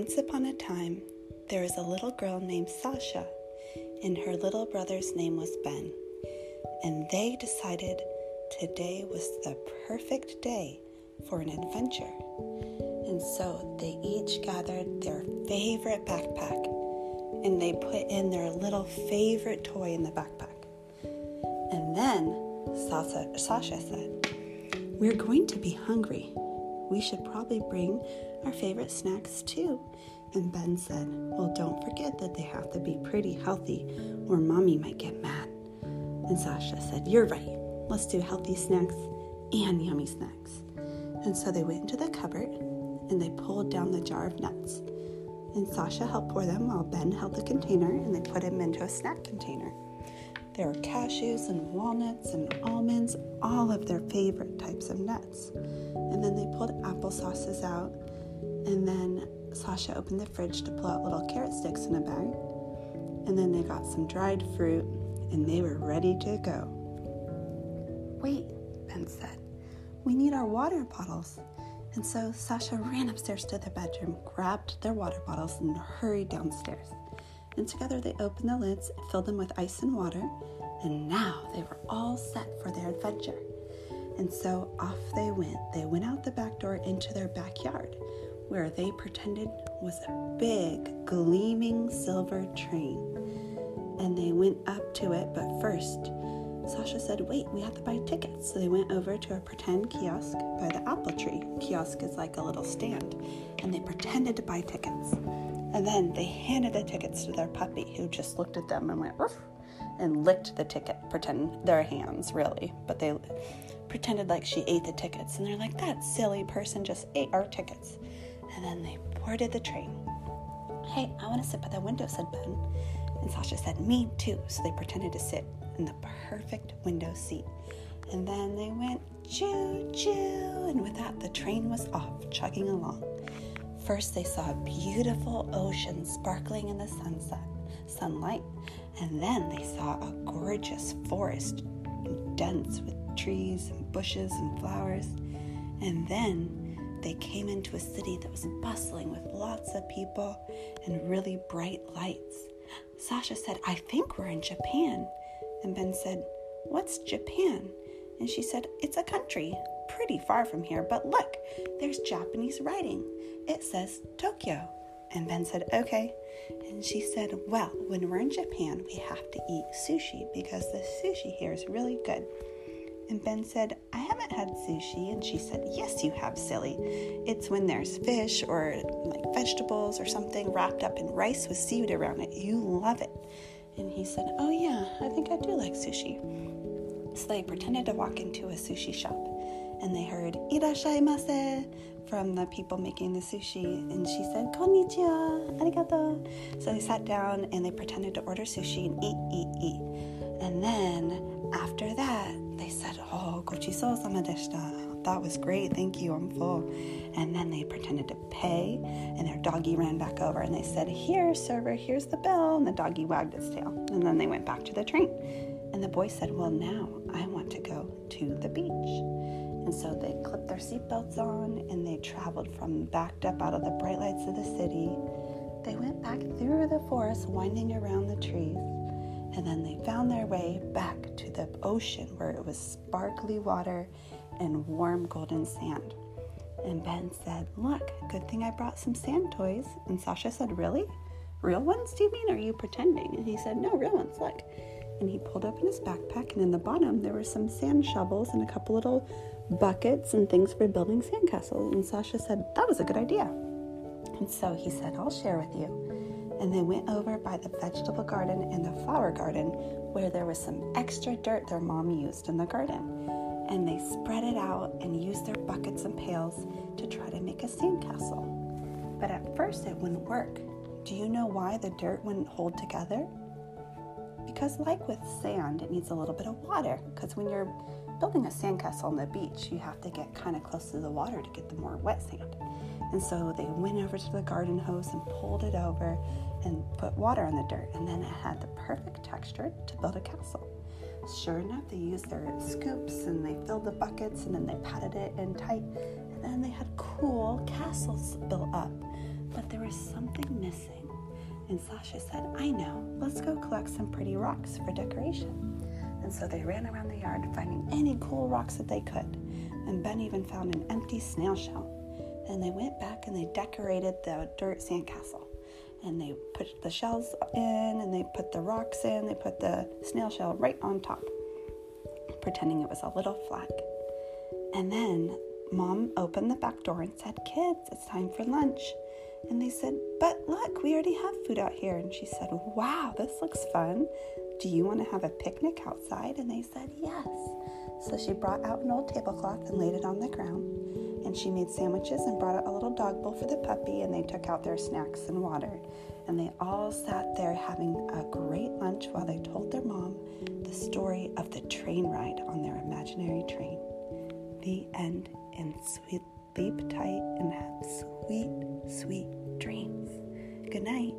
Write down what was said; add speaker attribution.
Speaker 1: Once upon a time, there was a little girl named Sasha, and her little brother's name was Ben. And they decided today was the perfect day for an adventure. And so they each gathered their favorite backpack and they put in their little favorite toy in the backpack. And then Sasha, Sasha said, We're going to be hungry. We should probably bring our favorite snacks too. And Ben said, Well, don't forget that they have to be pretty healthy or mommy might get mad. And Sasha said, You're right. Let's do healthy snacks and yummy snacks. And so they went into the cupboard and they pulled down the jar of nuts. And Sasha helped pour them while Ben held the container and they put them into a snack container. There were cashews and walnuts and almonds, all of their favorite types of nuts. And then they pulled apple sauces out. And then Sasha opened the fridge to pull out little carrot sticks in a bag. And then they got some dried fruit and they were ready to go. Wait, Ben said. We need our water bottles. And so Sasha ran upstairs to their bedroom, grabbed their water bottles, and hurried downstairs. And together they opened the lids, filled them with ice and water, and now they were all set for their adventure. And so off they went. They went out the back door into their backyard, where they pretended was a big, gleaming silver train. And they went up to it, but first, Sasha said, Wait, we have to buy tickets. So they went over to a pretend kiosk by the apple tree. Kiosk is like a little stand. And they pretended to buy tickets. And then they handed the tickets to their puppy, who just looked at them and went, Oof, and licked the ticket, pretend their hands, really. But they pretended like she ate the tickets. And they're like, That silly person just ate our tickets. And then they boarded the train. Hey, I want to sit by the window, said Ben. And Sasha said, Me too. So they pretended to sit in the perfect window seat. And then they went choo choo, and with that, the train was off, chugging along. First, they saw a beautiful ocean sparkling in the sunset, sunlight, and then they saw a gorgeous forest, dense with trees and bushes and flowers. And then they came into a city that was bustling with lots of people and really bright lights. Sasha said, I think we're in Japan. And Ben said, What's Japan? And she said, It's a country pretty far from here, but look, there's Japanese writing. It says Tokyo. And Ben said, Okay. And she said, Well, when we're in Japan, we have to eat sushi because the sushi here is really good. And Ben said, I haven't had sushi. And she said, Yes, you have, silly. It's when there's fish or like vegetables or something wrapped up in rice with seaweed around it. You love it. And he said, Oh, yeah, I think I do like sushi. So they pretended to walk into a sushi shop and they heard irashaimase from the people making the sushi. And she said, Konnichiwa, arigato. So they sat down and they pretended to order sushi and eat, eat, eat. And then after that, they said, Oh, gochiso sama deshita that was great. Thank you. I'm full. And then they pretended to pay, and their doggy ran back over and they said, Here, server, here's the bill. And the doggy wagged its tail. And then they went back to the train. And the boy said, Well, now I want to go to the beach. And so they clipped their seatbelts on and they traveled from backed up out of the bright lights of the city. They went back through the forest, winding around the trees. And then they found their way back to the ocean where it was sparkly water and warm golden sand. And Ben said, Look, good thing I brought some sand toys. And Sasha said, Really? Real ones, do you mean? Or are you pretending? And he said, No, real ones, look. And he pulled up in his backpack, and in the bottom there were some sand shovels and a couple little buckets and things for building sandcastles. And Sasha said, That was a good idea. And so he said, I'll share with you. And they went over by the vegetable garden and the flower garden where there was some extra dirt their mom used in the garden and they spread it out and used their buckets and pails to try to make a sandcastle. But at first it wouldn't work. Do you know why the dirt wouldn't hold together? Because, like with sand, it needs a little bit of water. Because when you're building a sandcastle on the beach, you have to get kind of close to the water to get the more wet sand. And so they went over to the garden hose and pulled it over and put water on the dirt. And then it had the perfect texture to build a castle. Sure enough, they used their scoops and they filled the buckets and then they patted it in tight. And then they had cool castles built up. but there was something missing. And Sasha said, I know, let's go collect some pretty rocks for decoration. And so they ran around the yard finding any cool rocks that they could. And Ben even found an empty snail shell. And they went back and they decorated the dirt sandcastle. And they put the shells in and they put the rocks in, they put the snail shell right on top, pretending it was a little flag. And then mom opened the back door and said, Kids, it's time for lunch. And they said, But look, we already have food out here. And she said, Wow, this looks fun. Do you want to have a picnic outside? And they said, Yes. So she brought out an old tablecloth and laid it on the ground. And she made sandwiches and brought out a little dog bowl for the puppy. And they took out their snacks and water. And they all sat there having a great lunch while they told their mom the story of the train ride on their imaginary train. The end. And sweet sleep tight and have sweet, sweet dreams. Good night.